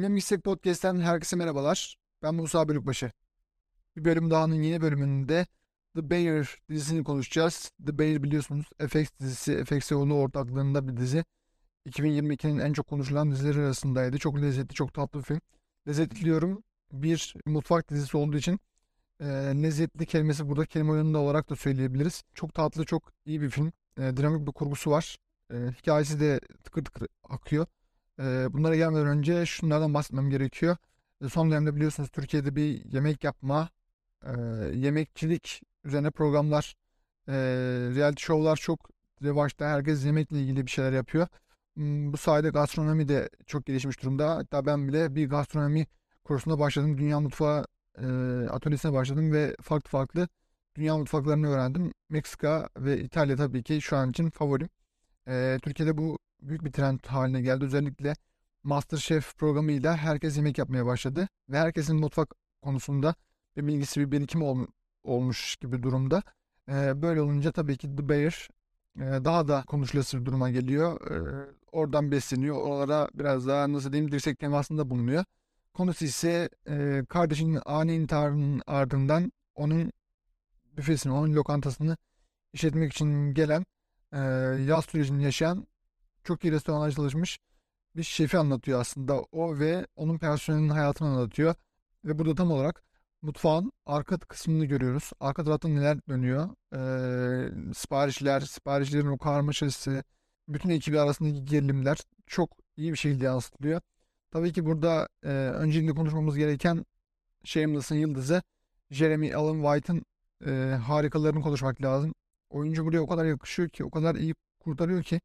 Dinlemek İstek Podcast'ten herkese merhabalar. Ben Musa Bölükbaşı. Bir bölüm dahanın yeni bölümünde The Bear dizisini konuşacağız. The Bear biliyorsunuz FX dizisi, FX yolu ortaklığında bir dizi. 2022'nin en çok konuşulan dizileri arasındaydı. Çok lezzetli, çok tatlı bir film. Lezzetli diyorum bir mutfak dizisi olduğu için e, lezzetli kelimesi burada kelime oyununda olarak da söyleyebiliriz. Çok tatlı, çok iyi bir film. E, dinamik bir kurgusu var. E, hikayesi de tıkır tıkır akıyor. Bunlara gelmeden önce şunlardan bahsetmem gerekiyor. Son dönemde biliyorsunuz Türkiye'de bir yemek yapma, e, yemekçilik üzerine programlar, e, reality show'lar çok revaçta. Herkes yemekle ilgili bir şeyler yapıyor. Bu sayede gastronomi de çok gelişmiş durumda. Hatta ben bile bir gastronomi kursuna başladım. Dünya mutfağı atölyesine başladım ve farklı farklı dünya mutfaklarını öğrendim. Meksika ve İtalya tabii ki şu an için favorim. Türkiye'de bu büyük bir trend haline geldi. Özellikle MasterChef programıyla herkes yemek yapmaya başladı. Ve herkesin mutfak konusunda bir bilgisi, bir birikimi ol- olmuş gibi durumda. E, böyle olunca tabii ki The Bear e, daha da konuşulası bir duruma geliyor. E, oradan besleniyor. Oralara biraz daha nasıl diyeyim dirsek temasında bulunuyor. Konusu ise e, kardeşinin ani intiharının ardından onun büfesini, onun lokantasını işletmek için gelen e, yaz sürecini yaşayan çok iyi restoranlarda çalışmış bir şefi anlatıyor aslında. O ve onun personelinin hayatını anlatıyor. Ve burada tam olarak mutfağın arka kısmını görüyoruz. Arka tarafta neler dönüyor. E, siparişler, siparişlerin o karmaşası, bütün ekibi arasındaki gerilimler çok iyi bir şekilde yansıtılıyor. Tabii ki burada e, öncelikle konuşmamız gereken Shameless'ın yıldızı Jeremy Allen White'ın e, harikalarını konuşmak lazım. Oyuncu buraya o kadar yakışıyor ki, o kadar iyi kurtarıyor ki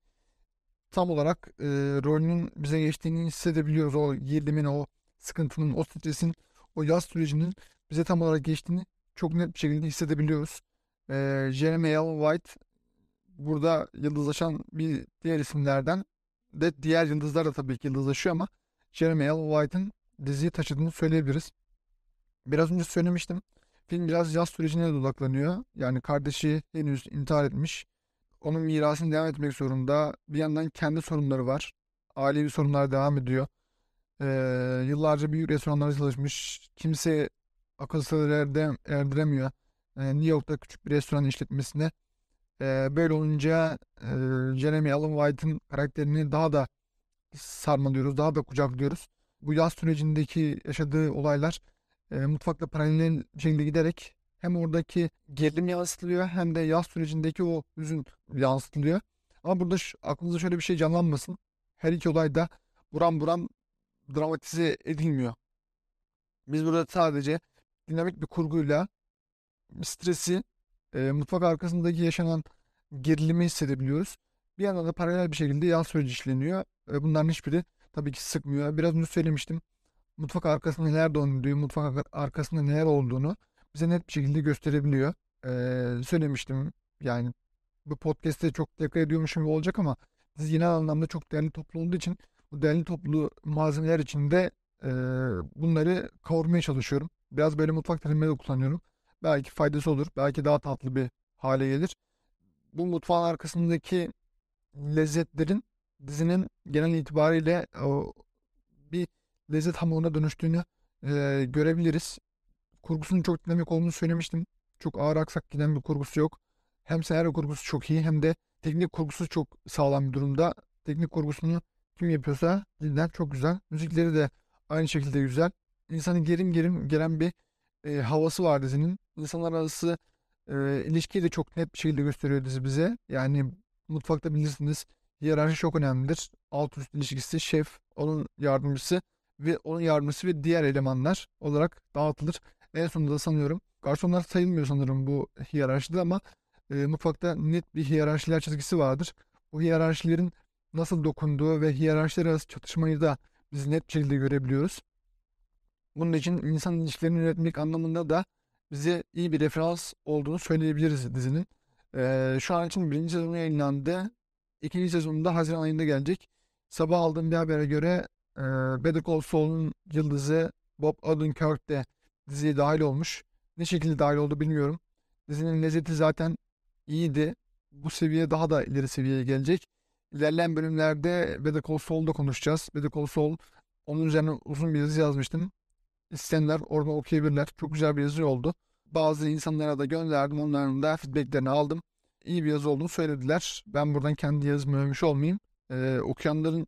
tam olarak e, rolünün bize geçtiğini hissedebiliyoruz. O gerilimin, o sıkıntının, o stresin, o yaz sürecinin bize tam olarak geçtiğini çok net bir şekilde hissedebiliyoruz. E, Jeremy Allen White burada yıldızlaşan bir diğer isimlerden de diğer yıldızlar da tabii ki yıldızlaşıyor ama Jeremy Allen White'ın diziyi taşıdığını söyleyebiliriz. Biraz önce söylemiştim. Film biraz yaz sürecine de odaklanıyor. Yani kardeşi henüz intihar etmiş. Onun mirasını devam etmek zorunda. Bir yandan kendi sorunları var. Ailevi sorunlar devam ediyor. Ee, yıllarca büyük restoranlarda çalışmış. Kimse akıl sır erde- erdiremiyor. Ee, New York'ta küçük bir restoran işletmesine. Ee, böyle olunca e, Jeremy Allen White'ın karakterini daha da sarmalıyoruz, daha da kucaklıyoruz. Bu yaz sürecindeki yaşadığı olaylar e, mutfakla paralel şekilde giderek hem oradaki gerilim yansıtılıyor hem de yaz sürecindeki o hüzün yansıtılıyor. Ama burada şu, aklınıza şöyle bir şey canlanmasın. Her iki olay da buram buram dramatize edilmiyor. Biz burada sadece dinamik bir kurguyla stresi, e, mutfak arkasındaki yaşanan gerilimi hissedebiliyoruz. Bir yandan da paralel bir şekilde yaz süreci işleniyor. E, bunların hiçbiri tabii ki sıkmıyor. Biraz önce söylemiştim. Mutfak arkasında neler döndüğü, mutfak ar- arkasında neler olduğunu bize net bir şekilde gösterebiliyor. E, söylemiştim. Yani bu podcast'te çok tekrar ediyormuşum gibi olacak ama dizi genel anlamda çok değerli toplu olduğu için bu değerli toplu malzemeler içinde e, bunları kavurmaya çalışıyorum. Biraz böyle mutfak terimleri de kullanıyorum. Belki faydası olur. Belki daha tatlı bir hale gelir. Bu mutfağın arkasındaki lezzetlerin dizinin genel itibariyle o, bir lezzet hamuruna dönüştüğünü e, görebiliriz. Kurgusunun çok dinamik olduğunu söylemiştim. Çok ağır aksak giden bir kurgusu yok. Hem senaryo kurgusu çok iyi hem de teknik kurgusu çok sağlam bir durumda. Teknik kurgusunu kim yapıyorsa cidden çok güzel. Müzikleri de aynı şekilde güzel. İnsanı gerim gerim gelen bir e, havası var dizinin. İnsanlar arası e, ilişkiyi de çok net bir şekilde gösteriyor dizi bize. Yani mutfakta bilirsiniz hiyerarşi çok önemlidir. Alt üst ilişkisi şef, onun yardımcısı ve onun yardımcısı ve diğer elemanlar olarak dağıtılır. En sonunda da sanıyorum garsonlar sayılmıyor sanırım bu hiyerarşide ama e, mutfakta net bir hiyerarşiler çizgisi vardır. Bu hiyerarşilerin nasıl dokunduğu ve hiyerarşiler arası çatışmayı da biz net bir şekilde görebiliyoruz. Bunun için insan ilişkilerini yönetmek anlamında da bize iyi bir referans olduğunu söyleyebiliriz dizinin. Ee, şu an için birinci sezonu yayınlandı. İkinci sezonunda Haziran ayında gelecek. Sabah aldığım bir habere göre e, Better Call Saul'un yıldızı Bob Odenkirk de diziye dahil olmuş. Ne şekilde dahil oldu bilmiyorum. Dizinin lezzeti zaten iyiydi. Bu seviye daha da ileri seviyeye gelecek. İlerleyen bölümlerde Better Call Saul'da konuşacağız. Better Call Saul Onun üzerine uzun bir yazı yazmıştım. İsteyenler orada okuyabilirler. Çok güzel bir yazı oldu. Bazı insanlara da gönderdim. Onların da feedbacklerini aldım. İyi bir yazı olduğunu söylediler. Ben buradan kendi yazımı övmüş olmayayım. Ee, okuyanların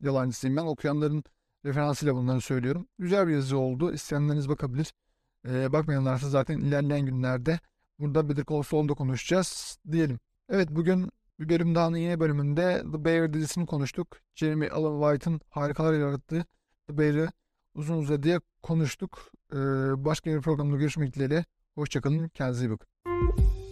yalancısıyım ben. Okuyanların referansıyla bunları söylüyorum. Güzel bir yazı oldu. İsteyenleriniz bakabilir. Ee, bakmayanlarsa zaten ilerleyen günlerde burada Better Call Saul'da konuşacağız diyelim. Evet bugün bir bölüm daha yeni bölümünde The Bear dizisini konuştuk. Jeremy Allen White'ın harikalar yarattığı The Bear'ı uzun uzadıya konuştuk. Ee, başka bir programda görüşmek dileğiyle. Hoşçakalın. Kendinize iyi bakın.